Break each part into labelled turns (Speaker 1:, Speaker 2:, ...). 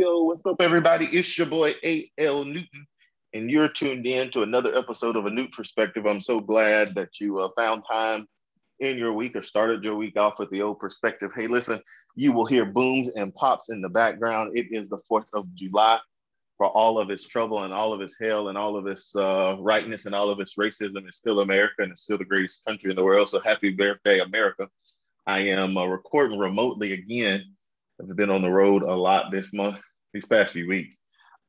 Speaker 1: Yo, what's up, everybody? It's your boy A.L. Newton, and you're tuned in to another episode of A Newt Perspective. I'm so glad that you uh, found time in your week or started your week off with the old perspective. Hey, listen, you will hear booms and pops in the background. It is the 4th of July. For all of its trouble and all of its hell and all of its uh, rightness and all of its racism, it's still America and it's still the greatest country in the world. So happy birthday, America. I am uh, recording remotely again I've been on the road a lot this month, these past few weeks,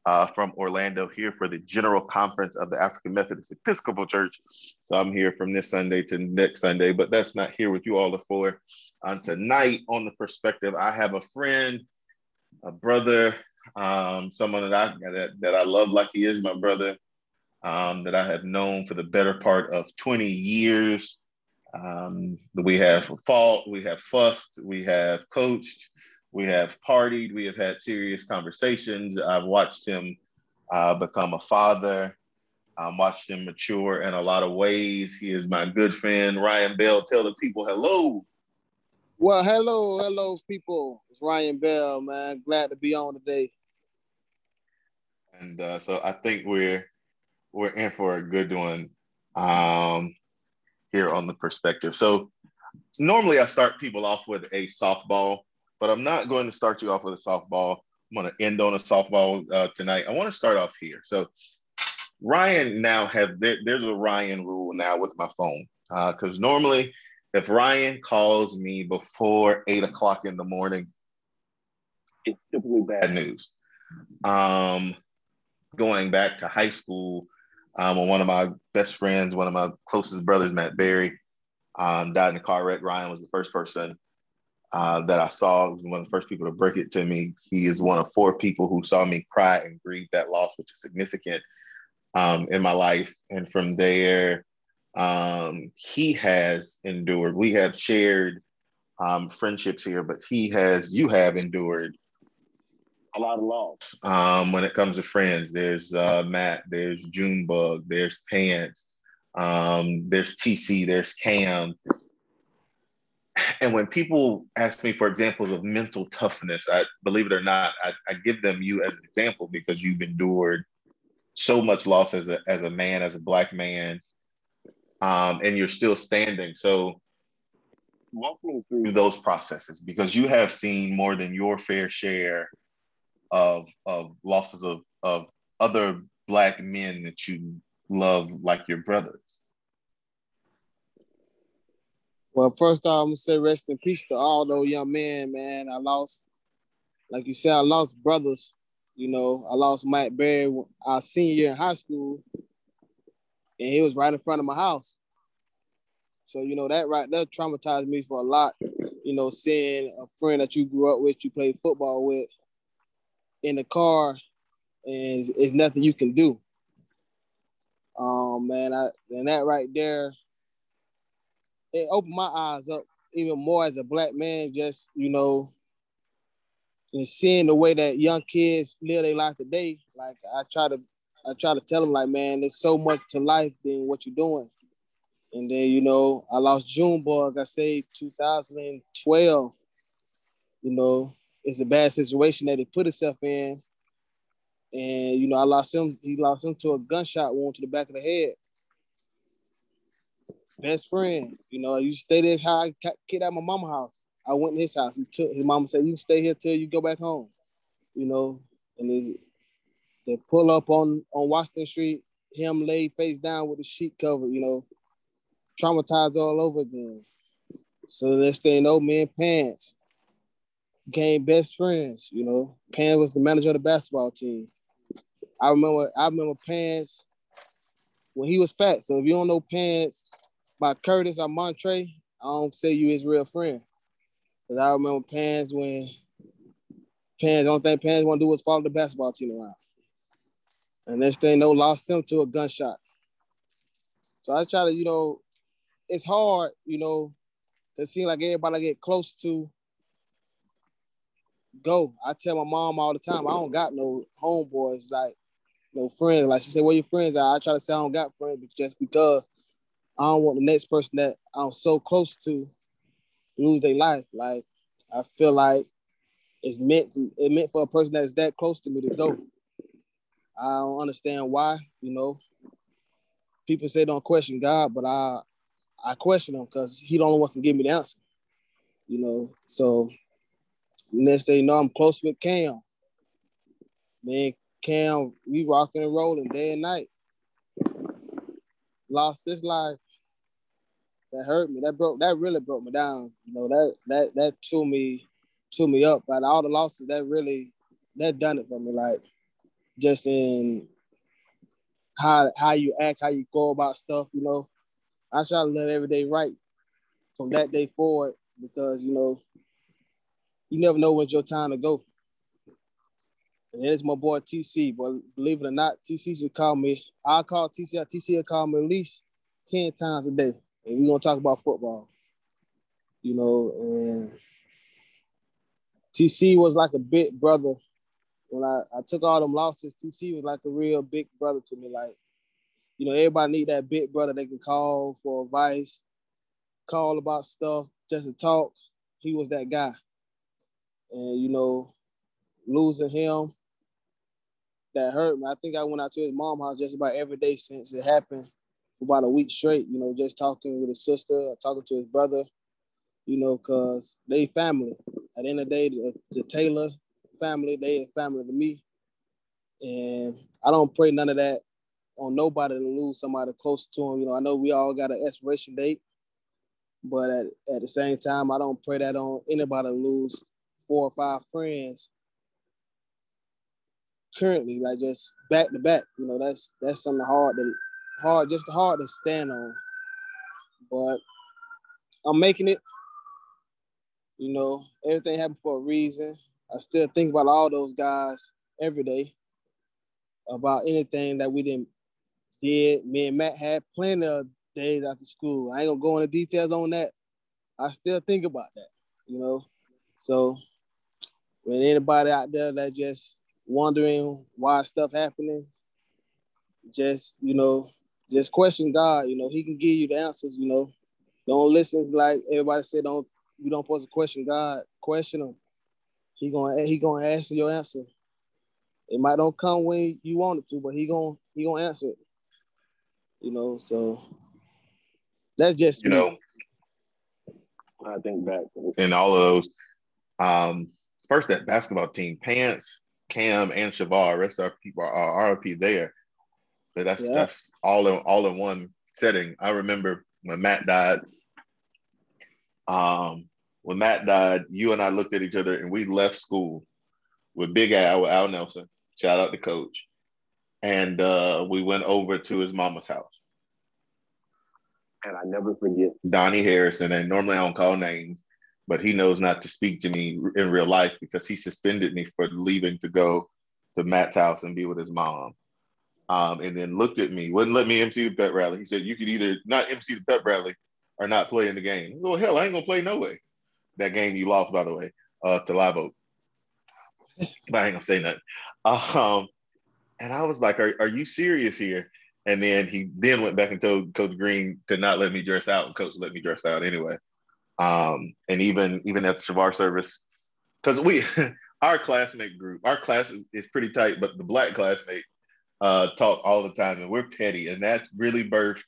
Speaker 1: uh, from Orlando here for the General Conference of the African Methodist Episcopal Church. So I'm here from this Sunday to next Sunday, but that's not here with you all for. On tonight, on the perspective, I have a friend, a brother, um, someone that I that, that I love like he is my brother, um, that I have known for the better part of 20 years. Um, we have fought, we have fussed, we have coached, we have partied, we have had serious conversations. I've watched him uh, become a father. I've watched him mature in a lot of ways. He is my good friend, Ryan Bell. Tell the people hello.
Speaker 2: Well, hello, hello, people. It's Ryan Bell, man. Glad to be on today.
Speaker 1: And uh, so I think we're we're in for a good one um, here on the perspective. So normally I start people off with a softball but I'm not going to start you off with a softball. I'm going to end on a softball uh, tonight. I want to start off here. So Ryan now has there, there's a Ryan rule now with my phone because uh, normally if Ryan calls me before eight o'clock in the morning, it's typically bad news. Um, going back to high school, um, one of my best friends, one of my closest brothers, Matt Berry, um, died in a car wreck. Ryan was the first person uh, that I saw. was one of the first people to break it to me. He is one of four people who saw me cry and grieve that loss, which is significant um, in my life. And from there, um, he has endured. We have shared um, friendships here, but he has, you have endured a lot of loss um, when it comes to friends. There's uh, Matt, there's Junebug, there's Pants, um, there's TC, there's Cam, and when people ask me for examples of mental toughness, I believe it or not, I, I, give them you as an example because you've endured so much loss as a as a man, as a black man, um, and you're still standing. So walk me through those processes because you have seen more than your fair share of of losses of of other black men that you love like your brothers.
Speaker 2: Well, first off, I'm gonna say rest in peace to all those young men, man. I lost, like you said, I lost brothers. You know, I lost Mike Berry our senior year in high school, and he was right in front of my house. So, you know, that right there traumatized me for a lot. You know, seeing a friend that you grew up with, you played football with, in the car, and it's, it's nothing you can do. Um, man, I and that right there it opened my eyes up even more as a black man, just you know, and seeing the way that young kids live their life today. Like I try to, I try to tell them like, man, there's so much to life than what you're doing. And then you know, I lost Junebug. I say 2012. You know, it's a bad situation that he put himself in. And you know, I lost him. He lost him to a gunshot wound to the back of the head best friend. You know, you stay there how I kid at my mama house. I went in his house. He took his mama said, You stay here till you go back home. You know, and they pull up on on Washington Street, him laid face down with the sheet covered, you know, traumatized all over again. So next thing you me and Pants became best friends, you know. Pants was the manager of the basketball team. I remember I remember Pants when he was fat. So if you don't know Pants, by Curtis or Montre, I don't say you his real friend. Cause I remember Pans when Pans, only thing Pans want to do was follow the basketball team around. And next thing no, lost him to a gunshot. So I try to, you know, it's hard, you know, to seem like everybody get close to go. I tell my mom all the time, I don't got no homeboys, like no friends. Like she said, where your friends are? I try to say I don't got friends just because I don't want the next person that I'm so close to lose their life. Like I feel like it's meant it meant for a person that's that close to me to go. I don't understand why, you know. People say don't question God, but I I question him because he the only one can give me the answer. You know, so next thing you know, I'm close with Cam. Man, Cam, we rocking and rolling day and night. Lost his life. That hurt me. That broke. That really broke me down. You know that that that threw me, threw me up. But all the losses, that really, that done it for me. Like just in how how you act, how you go about stuff. You know, I try to live every day right from that day forward because you know you never know when's your time to go. And it's my boy TC. But believe it or not, TC should call me. I'll call TC. TC will call me at least 10 times a day. And we're gonna talk about football. You know, and TC was like a big brother. When I, I took all them losses, TC was like a real big brother to me. Like, you know, everybody need that big brother they can call for advice, call about stuff, just to talk. He was that guy. And you know, losing him, that hurt me. I think I went out to his mom house just about every day since it happened for about a week straight, you know, just talking with his sister, talking to his brother, you know, because they family. At the end of the day, the, the Taylor family, they family to me. And I don't pray none of that on nobody to lose somebody close to him. You know, I know we all got an expiration date, but at, at the same time, I don't pray that on anybody to lose four or five friends currently, like just back to back. You know, that's that's something hard to hard, just hard to stand on. But I'm making it. You know, everything happened for a reason. I still think about all those guys every day. About anything that we didn't did. Me and Matt had plenty of days after school. I ain't gonna go into details on that. I still think about that, you know. So when anybody out there that just wondering why stuff happening, just you know, just question God. You know, He can give you the answers. You know, don't listen like everybody said. Don't you don't supposed to question God. Question Him. He gonna He gonna answer your answer. It might don't come when you want it to, but He gonna He gonna answer it. You know, so that's just
Speaker 1: you me. know.
Speaker 3: I think back
Speaker 1: in all of those. Um, first that basketball team, Pants, Cam, and Shavar. Rest of our people are RP there. But that's yeah. that's all in all in one setting. I remember when Matt died. Um, when Matt died, you and I looked at each other and we left school with Big Al, with Al Nelson. Shout out to Coach. And uh, we went over to his mama's house.
Speaker 3: And I never forget
Speaker 1: Donnie Harrison. And normally I don't call names, but he knows not to speak to me in real life because he suspended me for leaving to go to Matt's house and be with his mom. Um, and then looked at me, wouldn't let me MC the pep rally. He said, You could either not MC the pep rally or not play in the game. Well, hell, I ain't gonna play no way. That game you lost, by the way, uh, to Live Oak. but I ain't gonna say nothing. Um, and I was like, are, are you serious here? And then he then went back and told Coach Green to not let me dress out, and Coach let me dress out anyway. Um, and even even at the Shavar service, because we our classmate group, our class is, is, pretty tight, but the black classmates uh, talk all the time, and we're petty, and that's really birthed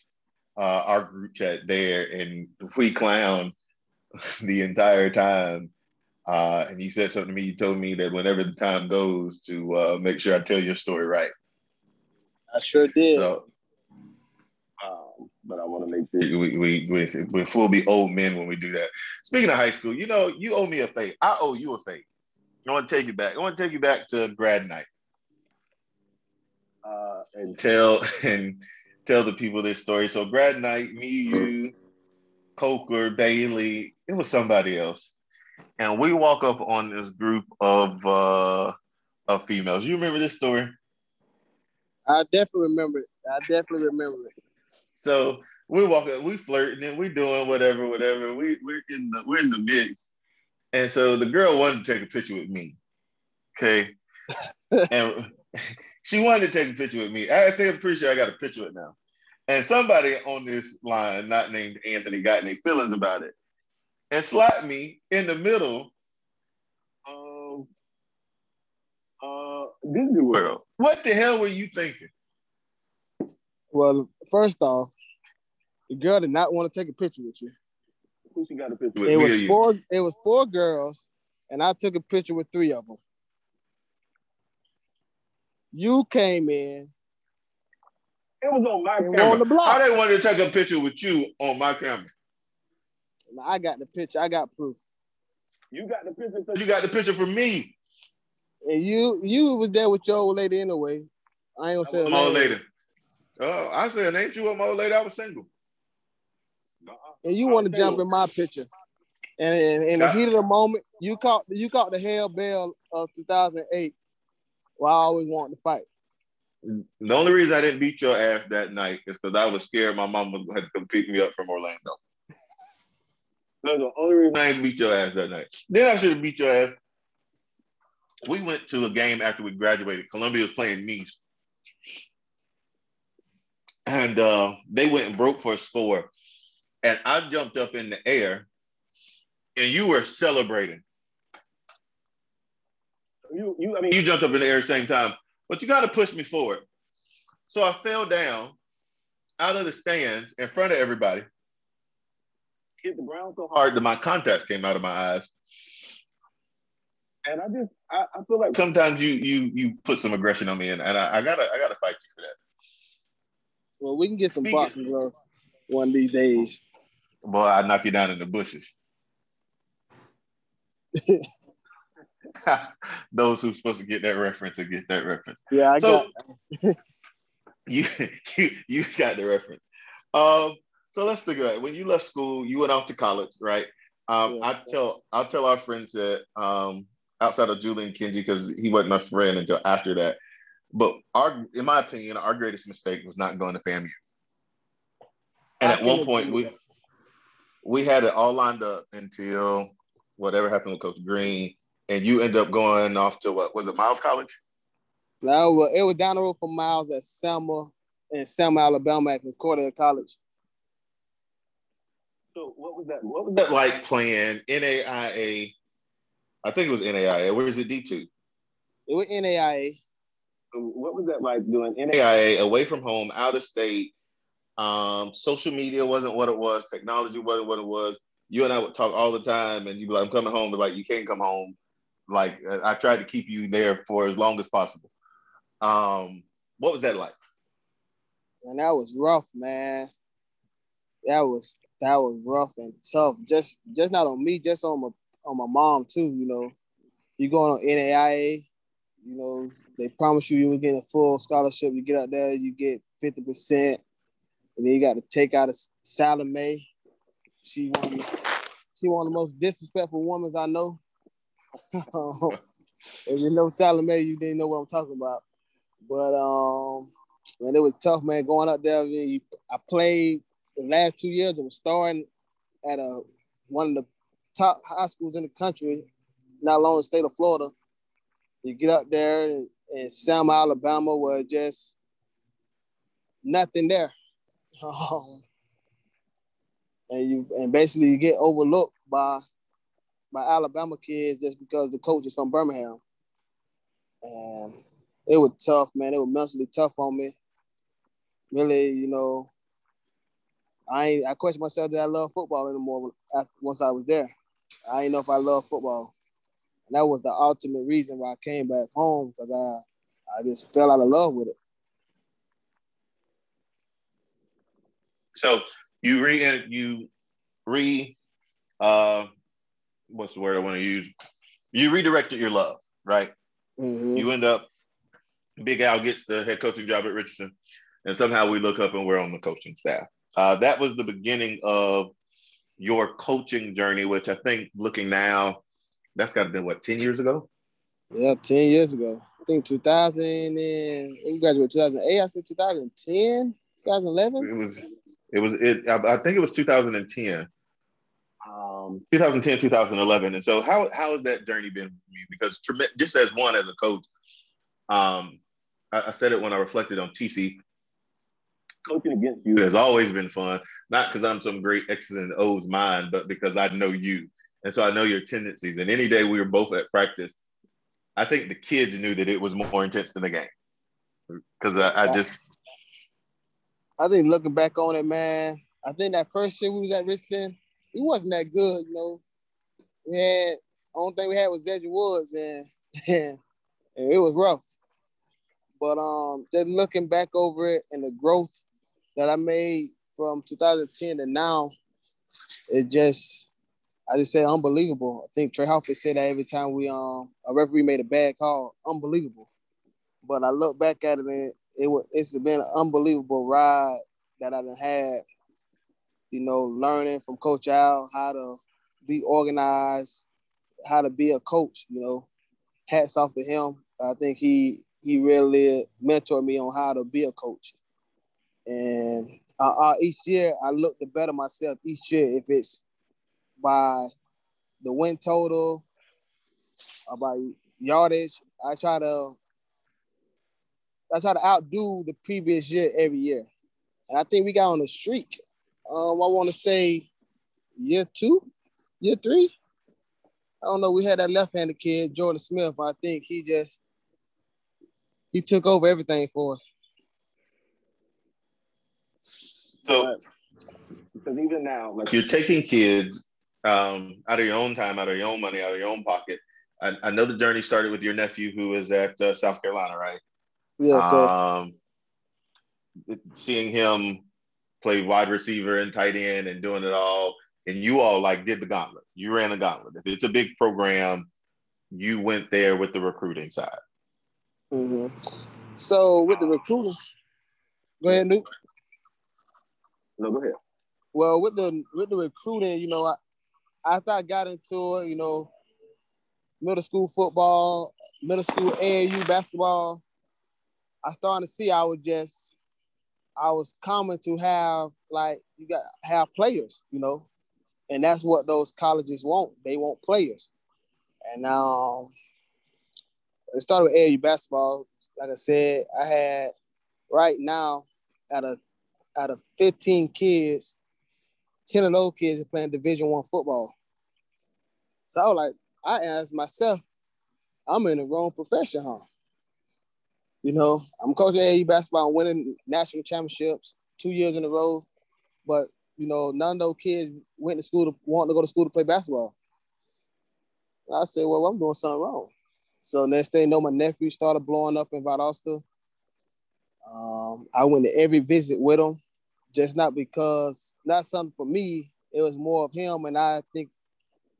Speaker 1: uh, our group chat there, and we clown the entire time. Uh, and he said something to me. He told me that whenever the time goes, to uh, make sure I tell your story right.
Speaker 2: I sure did. So,
Speaker 3: but I want to make sure
Speaker 1: we we we we will be old men when we do that. Speaking of high school, you know, you owe me a favor. I owe you a favor. I want to take you back. I want to take you back to grad night. And tell and tell the people this story. So grad night, me, you, Coker, Bailey, it was somebody else, and we walk up on this group of uh, of females. You remember this story?
Speaker 2: I definitely remember it. I definitely remember it.
Speaker 1: So we walk up, we flirting, and we doing whatever, whatever. We we're in the we're in the mix, and so the girl wanted to take a picture with me. Okay, and she wanted to take a picture with me. I think I'm pretty sure I got a picture of it now. And somebody on this line, not named Anthony, got any feelings about it and slapped me in the middle of
Speaker 3: uh, Disney World.
Speaker 1: What the hell were you thinking?
Speaker 2: Well, first off, the girl did not want to take a picture with you.
Speaker 3: Who she got a picture?
Speaker 1: With
Speaker 2: It was four. It was four girls, and I took a picture with three of them. You came in
Speaker 3: It was on my camera.
Speaker 2: on the block.
Speaker 1: How
Speaker 2: block.
Speaker 1: they wanted to take a picture with you on my camera?
Speaker 2: I got the picture. I got proof.
Speaker 3: You got the picture. 'cause
Speaker 1: You got the picture from me.
Speaker 2: And you, you was there with your old lady anyway. I ain't gonna say her
Speaker 1: My old lady. Oh, I said, ain't you a my old lady? I was single.
Speaker 2: And you want to jump in my picture. And in, in the heat of the moment, you caught you caught the hell bell of 2008. While I always wanted to fight.
Speaker 1: The only reason I didn't beat your ass that night is because I was scared my mom was- had to come pick me up from Orlando.
Speaker 3: That's the only reason.
Speaker 1: I ain't beat your ass that night. Then I should have beat your ass. We went to a game after we graduated. Columbia was playing Nice. And uh, they went and broke for a score. And I jumped up in the air and you were celebrating.
Speaker 3: You, you. I mean,
Speaker 1: You jumped up in the air at the same time, but you got to push me forward. So I fell down out of the stands in front of everybody
Speaker 3: hit the ground so hard,
Speaker 1: hard that my contacts came out of my eyes.
Speaker 3: and I just, I, I feel like
Speaker 1: Sometimes you you you put some aggression on me, and, and I, I gotta I gotta fight you for that.
Speaker 2: Well, we can get some
Speaker 1: Speaking-
Speaker 2: boxing gloves one of these days.
Speaker 1: Boy, I knock you down in the bushes. Those who's supposed to get that reference will get that reference.
Speaker 2: Yeah, I
Speaker 1: so
Speaker 2: got.
Speaker 1: you, you you got the reference. Um, so let's think about it. When you left school, you went off to college, right? Um,
Speaker 2: Yeah.
Speaker 1: I tell I'll tell our friends that um, outside of Julian Kinsey because he wasn't my friend until after that. But our, in my opinion, our greatest mistake was not going to FAMU. And
Speaker 2: I
Speaker 1: at one point, we we had it all lined up until whatever happened with Coach Green, and you end up going off to what was it, Miles College?
Speaker 2: No, well, it was down the road from Miles at Selma in Selma, Alabama at Concordia College.
Speaker 3: so. What was that? What was
Speaker 1: that
Speaker 3: that?
Speaker 1: like playing NAIA? I think it was NAIA. Where is it? D two.
Speaker 2: It was NAIA.
Speaker 3: What was that like doing? NA?
Speaker 1: NAIA away from home, out of state. Um, social media wasn't what it was. Technology wasn't what it was. You and I would talk all the time, and you'd be like, "I'm coming home," but like, you can't come home. Like, uh, I tried to keep you there for as long as possible. Um, what was that like?
Speaker 2: And that was rough, man. That was that was rough and tough. Just just not on me, just on my on my mom too. You know, you going on NAIA, you know, they promise you you were getting a full scholarship. You get out there, you get fifty percent, and then you got to take out a Salome. She she one of the most disrespectful women I know. if you know Salome, you didn't know what I'm talking about. But um, man, it was tough, man. Going up there, I, mean, I played the last two years. I was starting at a one of the top high schools in the country, not long the state of Florida. You get up there in Selma, Alabama, where just nothing there, Um, and you and basically you get overlooked by by Alabama kids just because the coach is from Birmingham, and it was tough, man. It was mentally tough on me. Really, you know, I I question myself that I love football anymore when, once I was there. I didn't know if I love football, and that was the ultimate reason why I came back home because I I just fell out of love with it.
Speaker 1: So you re you re uh what's the word I want to use? You redirected your love, right?
Speaker 2: Mhm.
Speaker 1: You end up Big Al gets the head coaching job at Richardson, and somehow we look up and we're on the coaching staff. Uh, that was the beginning of your coaching journey, which I think looking now, that's got to been what ten years ago.
Speaker 2: Yeah, ten years ago. I think 2000 and we graduated 2008. I said 2010, 2011.
Speaker 1: It was, it was, it. I, I think it was 2010.
Speaker 3: Um,
Speaker 1: 2010 2011 and so how how has that journey been for me? because just as one as a coach um I, I said it when i reflected on tc
Speaker 3: coaching against you.
Speaker 1: has always been fun not because i'm some great x's and o's mind but because i know you and so i know your tendencies and any day we were both at practice I think the kids knew that it was more intense than the game. Because I, I just
Speaker 2: I think looking back on it, man, I think that first year we was at Richardson, he wasn't that good, you know. We had only thing we had was Zedgy Woods, and, and it was rough. But um, just looking back over it and the growth that I made from 2010 to now, it just I just say unbelievable. I think Trey Halford said that every time we um a referee made a bad call, unbelievable. But I look back at it and it was it's been an unbelievable ride that I've had. You know, learning from Coach Al how to be organized, how to be a coach. You know, hats off to him. I think he he really mentored me on how to be a coach. And uh, uh, each year I look to better myself each year. If it's by the win total, or by yardage, I try to I try to outdo the previous year every year. And I think we got on a streak. Um, I want to say year two, year three. I don't know. We had that left-handed kid, Jordan Smith. I think he just he took over everything for us.
Speaker 1: So,
Speaker 3: because even now, like
Speaker 1: you're taking kids um, out of your own time, out of your own money, out of your own pocket. I, I know the journey started with your nephew who is at uh, South Carolina, right?
Speaker 2: Yeah. So
Speaker 1: Um, seeing him play wide receiver and tight end and doing it all, and you all like did the gauntlet. You ran the gauntlet. If it's a big program, you went there with the recruiting side.
Speaker 2: mhm. so with the recruiting, go ahead, Nuke.
Speaker 3: no, go ahead.
Speaker 2: Well, with the with the recruiting, you know, I, after I got into it, you know, middle school football, middle school AAU basketball, I started to see I was just I was common to have like you got have players, you know, and that's what those colleges want. They want players, and now it started with AAU basketball. Like I said, I had right now out of out of 15 kids, 10 of those kids are playing division one football. So I was like, I asked myself, I'm in the wrong profession, huh? You know, I'm coaching AAU basketball winning national championships two years in a row, but you know, none of those kids went to school to want to go to school to play basketball. I said, well, I'm doing something wrong. So next thing you know, my nephew started blowing up in Valdosta. Um, I went to every visit with him, just not because not something for me. It was more of him, and I think,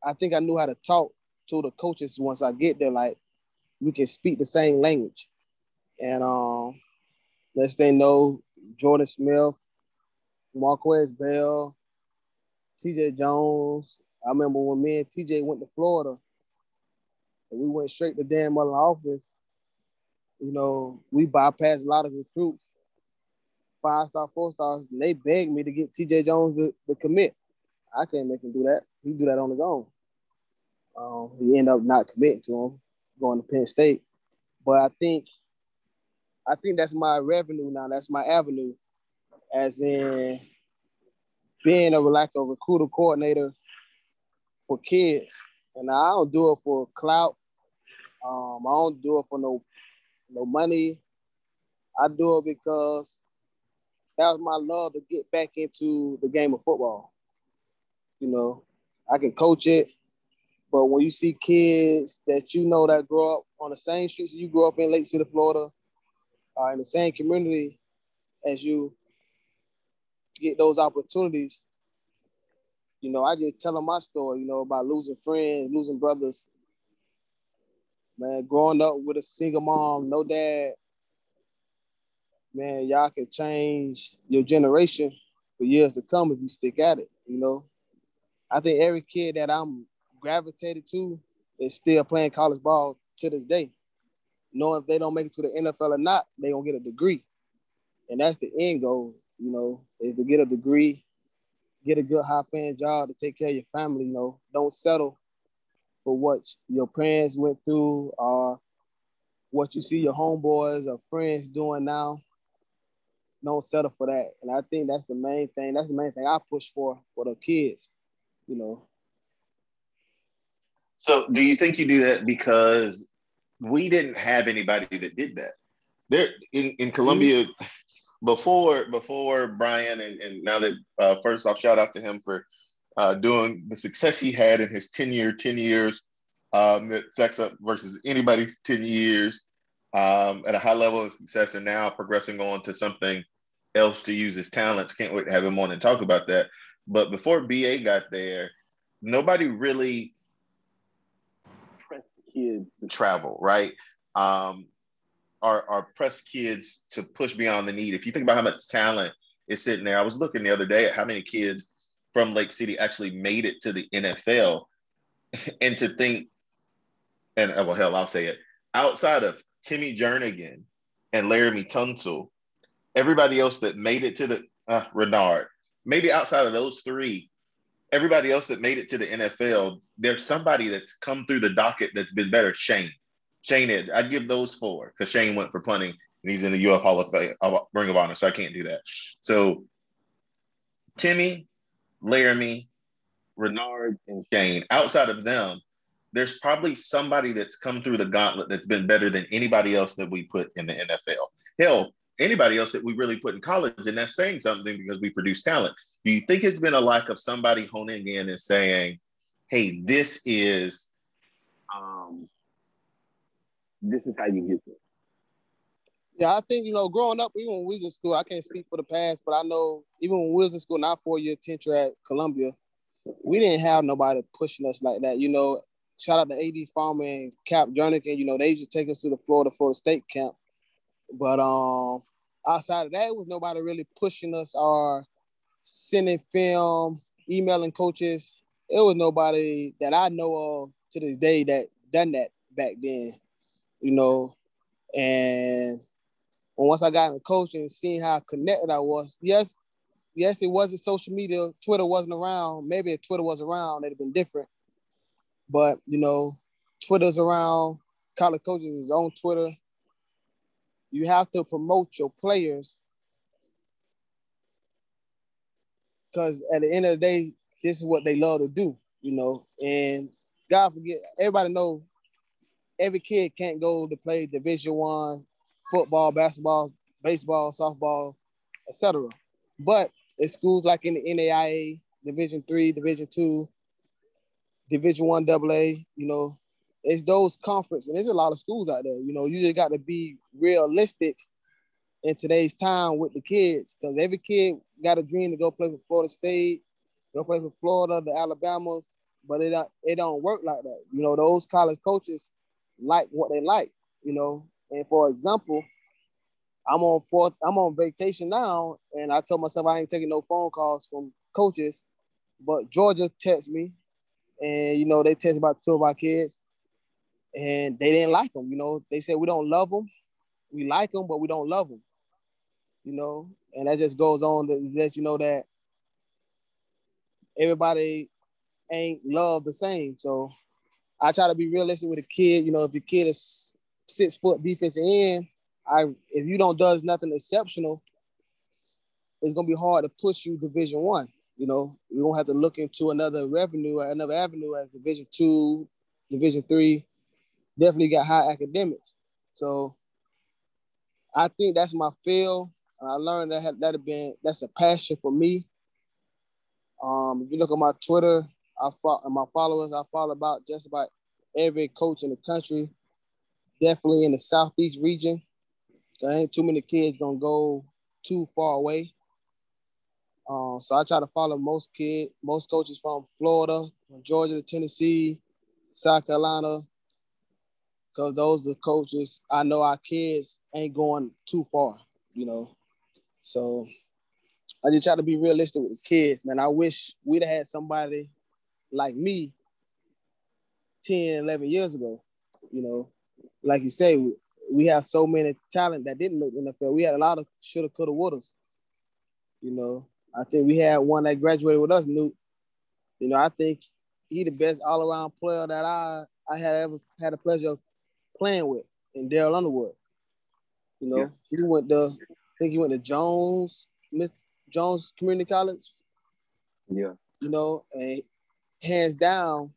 Speaker 2: I think I knew how to talk to the coaches once I get there. Like we can speak the same language, and um, next you know, Jordan Smith, Marquez Bell, TJ Jones. I remember when me and TJ went to Florida, and we went straight to Dan Mullen office. You know, we bypassed a lot of recruits, five star, four stars, and they begged me to get TJ Jones to, to commit. I can't make him do that. He do that on his own. Um, he ended up not committing to him, going to Penn State. But I think, I think that's my revenue now. That's my avenue, as in being a like a recruiter coordinator for kids. And I don't do it for clout. Um, I don't do it for no no money. I do it because that was my love to get back into the game of football. You know, I can coach it, but when you see kids that you know that grow up on the same streets you grew up in Lake City, Florida, uh, in the same community as you, get those opportunities. You know, I just tell them my story. You know, about losing friends, losing brothers. Man, growing up with a single mom, no dad. Man, y'all can change your generation for years to come if you stick at it. You know, I think every kid that I'm gravitated to is still playing college ball to this day. Knowing if they don't make it to the NFL or not, they gonna get a degree, and that's the end goal. You know, is to get a degree, get a good high paying job to take care of your family. You know, don't settle for what your parents went through or what you see your homeboys or friends doing now. Don't settle for that. And I think that's the main thing. That's the main thing I push for for the kids. You know,
Speaker 1: So, do you think you do that because we didn't have anybody that did that. There in, in Columbia before before Brian and, and now that uh, first off shout out to him for uh, doing the success he had in his 10 year 10 years um, that sex up versus anybody's 10 years um, at a high level of success and now progressing on to something else to use his talents. Can't wait to have him on and talk about that. But before BA got there, nobody really kids to travel, right? Um, our, our press kids to push beyond the need. If you think about how much talent is sitting there, I was looking the other day at how many kids from Lake City actually made it to the NFL. and to think, and uh, well, hell, I'll say it, outside of Timmy Jernigan and Laremy Tunsil, everybody else that made it to the uh, Renard, maybe outside of those three, everybody else that made it to the NFL, there's somebody that's come through the docket that's been better. Shane, Shane Edge. I'd give those four because Shane went for punting and he's in the UF Hall of Fame, Ring of Honor, so I can't do that. So Timmy, Laremy, Renard, and Shane. Outside of them, there's probably somebody that's come through the gauntlet that's been better than anybody else that we put in the NFL. Hell, anybody else that we really put in college, and that's saying something because we produce talent. Do you think it's been a lack of somebody honing in and saying, "Hey, this is, um, this is how you get there."
Speaker 2: Yeah, I think you know, growing up, even when we was in school, I can't speak for the past, but I know even when we was in school, not four year tenure at Columbia, we didn't have nobody pushing us like that. You know, shout out to AD Farmer and Cap Jernigan. You know, they to take us to the Florida Florida State camp. But um outside of that, was nobody really pushing us or sending film, emailing coaches. It was nobody that I know of to this day that done that back then, you know. And once I got into coaching and seeing how connected I was, yes, yes, it wasn't social media. Twitter wasn't around. Maybe if Twitter was around, it'd have been different. But you know, Twitter's around. College coaches is on Twitter. You have to promote your players because at the end of the day, this is what they love to do, you know. And God forget, everybody know every kid can't go to play Division One football, basketball, baseball, softball, etc. But it's schools like in the NAIA, Division Three, Division Two, Division One AA, you know, it's those conferences. and there's a lot of schools out there. You know, you just got to be realistic in today's time with the kids, because every kid got a dream to go play for Florida State, go play for Florida, the Alabamas, but it don't, it don't work like that. You know, those college coaches like what they like. You know, and for example, I'm on fourth, I'm on vacation now, and I told myself I ain't taking no phone calls from coaches, but Georgia texted me, and you know they text about two of our kids, and they didn't like them. You know, they said we don't love them, we like them, but we don't love them. You know, and that just goes on to let you know that everybody ain't love the same. So I try to be realistic with a kid. You know, if your kid is six foot defensive end, I if you don't does nothing exceptional, it's gonna be hard to push you Division One. You know, you won't have to look into another revenue, another avenue as Division Two, Division Three definitely got high academics. So I think that's my feel. I learned that that have been that's a passion for me. Um, if you look at my Twitter, I follow my followers. I follow about just about every coach in the country. Definitely in the southeast region. There ain't too many kids gonna go too far away. Um, so I try to follow most kid, most coaches from Florida, from Georgia to Tennessee, South Carolina, because those the coaches I know our kids ain't going too far, you know. So I just try to be realistic with the kids, man. I wish we'd have had somebody like me 10, 11 years ago, you know. Like you say, we, have so many talent that didn't make the NFL. We had a lot of shoulda, coulda, wouldas. You know, I think we had one that graduated with us, Newt. You know, I think he the best all around player that I I had ever had the pleasure of playing with in Darrell Underwood. You know, yeah. he went to I think he went to Jones, Miss Jones Community College.
Speaker 3: Yeah.
Speaker 2: You know, and hands down,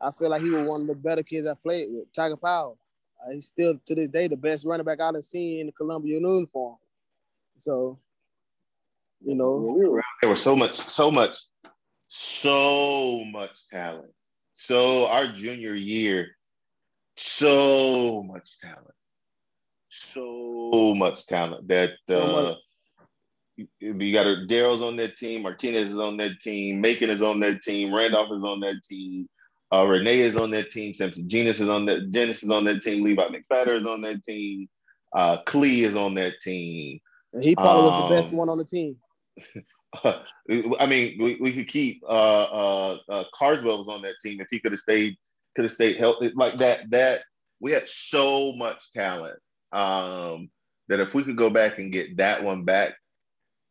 Speaker 2: I feel like he was one of the better kids I played with, Tiger Powell. Uh, he's still to this day the best running back I've seen in the Columbia uniform. So, you know,
Speaker 1: there was so much, so much, so much talent. So our junior year, so much talent, so much talent that uh, you got Daryl's on that team, Martinez is on that team, Macon is on that team, Randolph is on that team, uh, Renee is on that team, Simpson Genus is on that, Genesis is on that team, Levi McFadder is on that team, uh, Klee is on that team.
Speaker 2: And he probably um, was the best um, one on the team.
Speaker 1: I mean, we, we could keep uh, uh, uh, Carswell was on that team if he could have stayed, could have stayed healthy like that. That we had so much talent um, that if we could go back and get that one back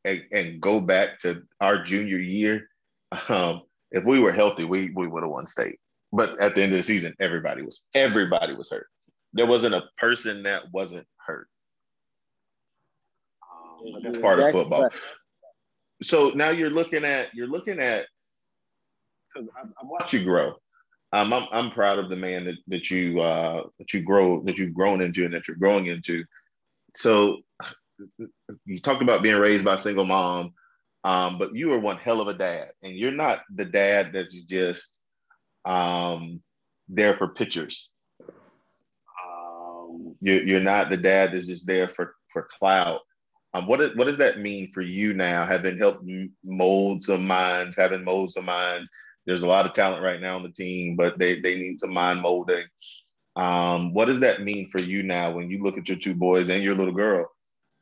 Speaker 1: and, and go back to our junior year, um, if we were healthy, we we would have won state. But at the end of the season, everybody was everybody was hurt. There wasn't a person that wasn't hurt. Um, that's part exactly. of football. So now you're looking at you're looking at because I, I watch you grow. Um, I'm I'm proud of the man that that you uh, that you grow that you've grown into and that you're growing into. So you talked about being raised by a single mom, um, but you are one hell of a dad, and you're not the dad that's just um, there for pictures. Um, you, you're not the dad that's just there for for clout. Um, what, is, what does that mean for you now, having helped mold some minds, having mold some minds? There's a lot of talent right now on the team, but they, they need some mind molding. Um, what does that mean for you now when you look at your two boys and your little girl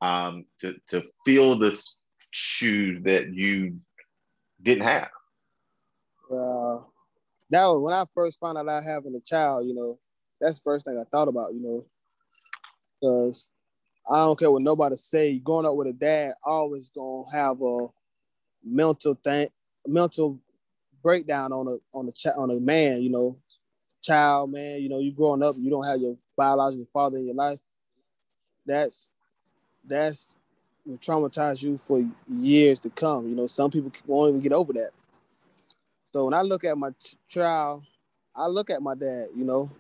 Speaker 1: um, to, to feel the shoes that you didn't have?
Speaker 2: Well, that was when I first found out I having a child, you know, that's the first thing I thought about, you know, because I don't care what nobody say. Growing up with a dad, always gonna have a mental thing, mental breakdown on a on a ch- on a man. You know, child, man. You know, you growing up, you don't have your biological father in your life. That's that's will traumatize you for years to come. You know, some people won't even get over that. So when I look at my ch- child, I look at my dad. You know,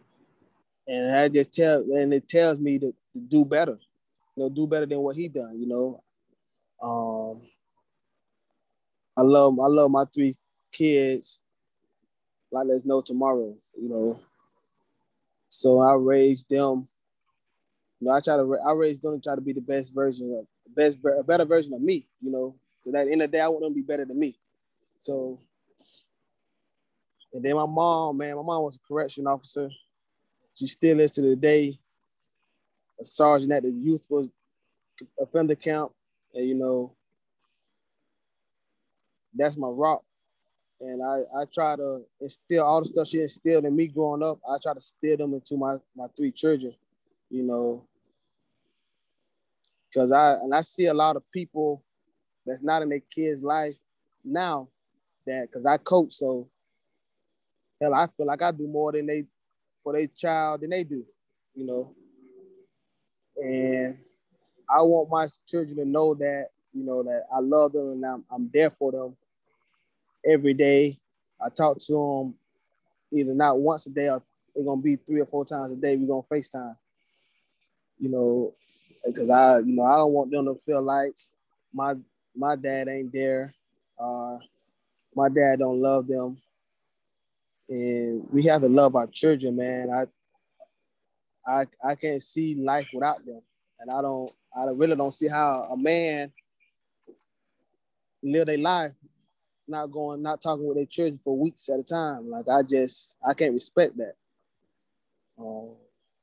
Speaker 2: and I just tell, and it tells me to, to do better you know, do better than what he done, you know. Um I love I love my three kids like there's no tomorrow, you know. So I raised them. You know, I try to I raised them to try to be the best version of the best a better version of me, you know. Because at the end of the day, I want them to be better than me. So and then my mom, man, my mom was a correction officer. She still is to the day a sergeant at the youthful offender camp, and you know, that's my rock. And I, I try to instill all the stuff she instilled in me growing up. I try to steer them into my my three children, you know, because I and I see a lot of people that's not in their kids' life now that because I coach, so hell, I feel like I do more than they for their child than they do, you know. And I want my children to know that, you know, that I love them and I'm, I'm there for them every day. I talk to them either not once a day or they're gonna be three or four times a day. We're gonna FaceTime. You know, because I, you know, I don't want them to feel like my my dad ain't there. Uh, my dad don't love them, and we have to love our children, man. I I I can't see life without them, and I don't I really don't see how a man live their life not going, not talking with their children for weeks at a time. Like I just I can't respect that. Um,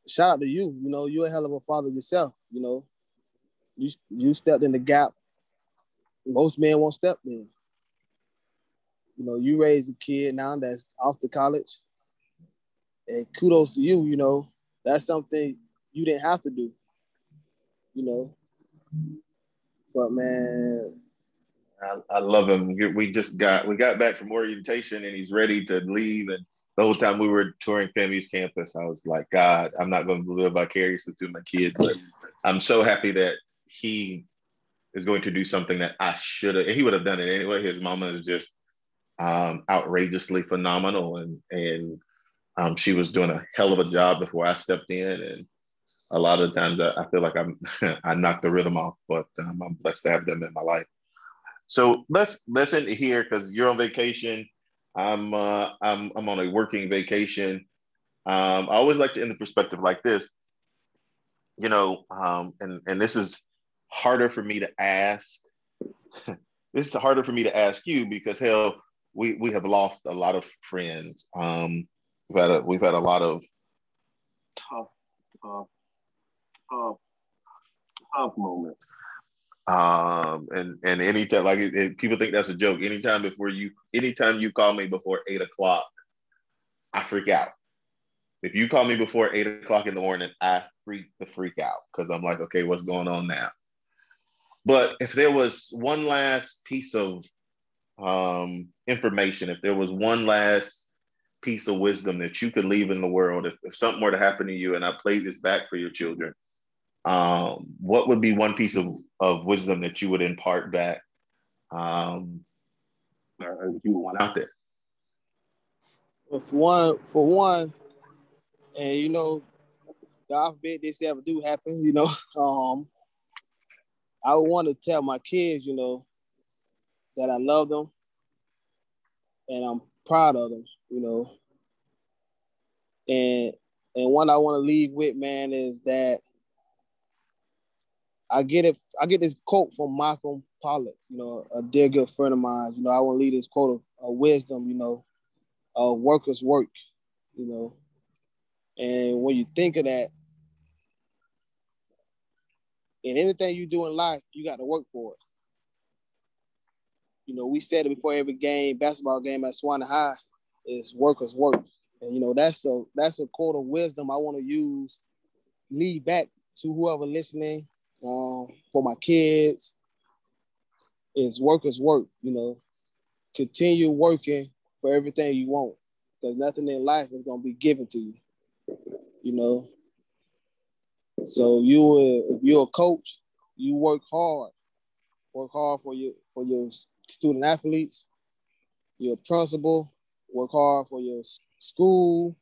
Speaker 2: shout out to you. You know, you're a hell of a father yourself. You know, you you stepped in the gap. Most men won't step in. You know, you raise a kid now that's off to college, and kudos to you. You know, that's something you didn't have to do. You know, but man,
Speaker 1: I, I love him. We just got we got back from orientation, and he's ready to leave. And the whole time we were touring FAMU's campus, I was like, God, I'm not going to live vicariously through my kids. But I'm so happy that he is going to do something that I should have. He would have done it anyway. His mama is just um, outrageously phenomenal, and and um, she was doing a hell of a job before I stepped in, and a lot of times I, I feel like I'm I knock the rhythm off, but um, I'm blessed to have them in my life. So let's let's end it here because you're on vacation. I'm uh, I'm I'm on a working vacation. Um, I always like to end the perspective like this. You know, um, and and this is harder for me to ask. this is harder for me to ask you because hell, we we have lost a lot of friends. Um, we've had a we've had a lot of
Speaker 3: tough, tough, tough, tough moments.
Speaker 1: Um, and and anytime like it, it, people think that's a joke. Anytime before you, anytime you call me before eight o'clock, I freak out. If you call me before eight o'clock in the morning, I freak the freak out because I'm like, okay, what's going on now? But if there was one last piece of um, information, if there was one last piece of wisdom that you could leave in the world, if, if something were to happen to you and I played this back for your children, um, what would be one piece of, of wisdom that you would impart back um, you want out there?
Speaker 2: For one, for one, and you know, God forbid this ever do happen, you know, um, I want to tell my kids, you know, that I love them and I'm proud of them, you know. And and one I want to leave with, man, is that I get it. I get this quote from Malcolm Pollock, you know, a dear good friend of mine. You know, I want to leave this quote of, of wisdom, you know, uh, workers work, you know. And when you think of that, in anything you do in life, you got to work for it. You know, we said it before every game, basketball game at Suwannee High is workers work. And you know, that's a that's a quote of wisdom I want to use, lead back to whoever listening um, for my kids is work is work, you know. Continue working for everything you want because nothing in life is going to be given to you, you know. So you, if you're a coach, you work hard, work hard for your for your student athletes. You're a principal, work hard for your school.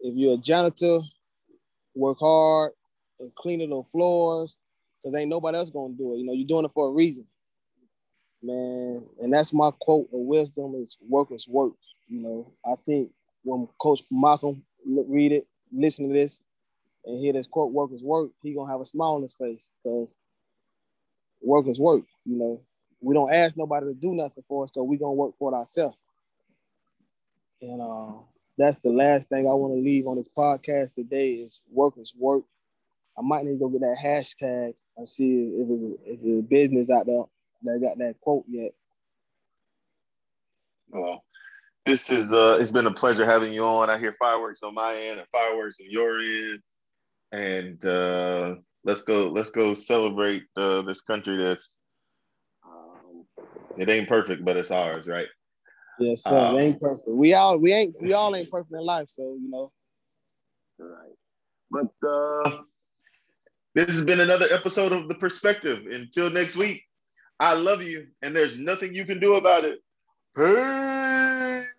Speaker 2: If you're a janitor, work hard and cleaning the floors because ain't nobody else gonna do it. You know, you're doing it for a reason, man. And that's my quote of wisdom: is workers work. You know, I think when Coach Malcolm read it, listen to this, and hear this quote, "Workers work," he gonna have a smile on his face because workers work. You know, we don't ask nobody to do nothing for us, so we gonna work for it ourselves. And uh, that's the last thing I want to leave on this podcast today is workers work. I might need to go get that hashtag and see if it's, if it's a business out there that got that quote yet.
Speaker 1: Well, this is uh it's been a pleasure having you on. I hear fireworks on my end and fireworks on your end. And uh let's go let's go celebrate uh, this country that's um, it ain't perfect, but it's ours, right?
Speaker 2: Yes, sir. Um, it ain't perfect. We all we ain't we all ain't perfect in life, so you know.
Speaker 3: Right. But uh
Speaker 1: this has been another episode of The Perspective. Until next week, I love you, and there's nothing you can do about it. Peace.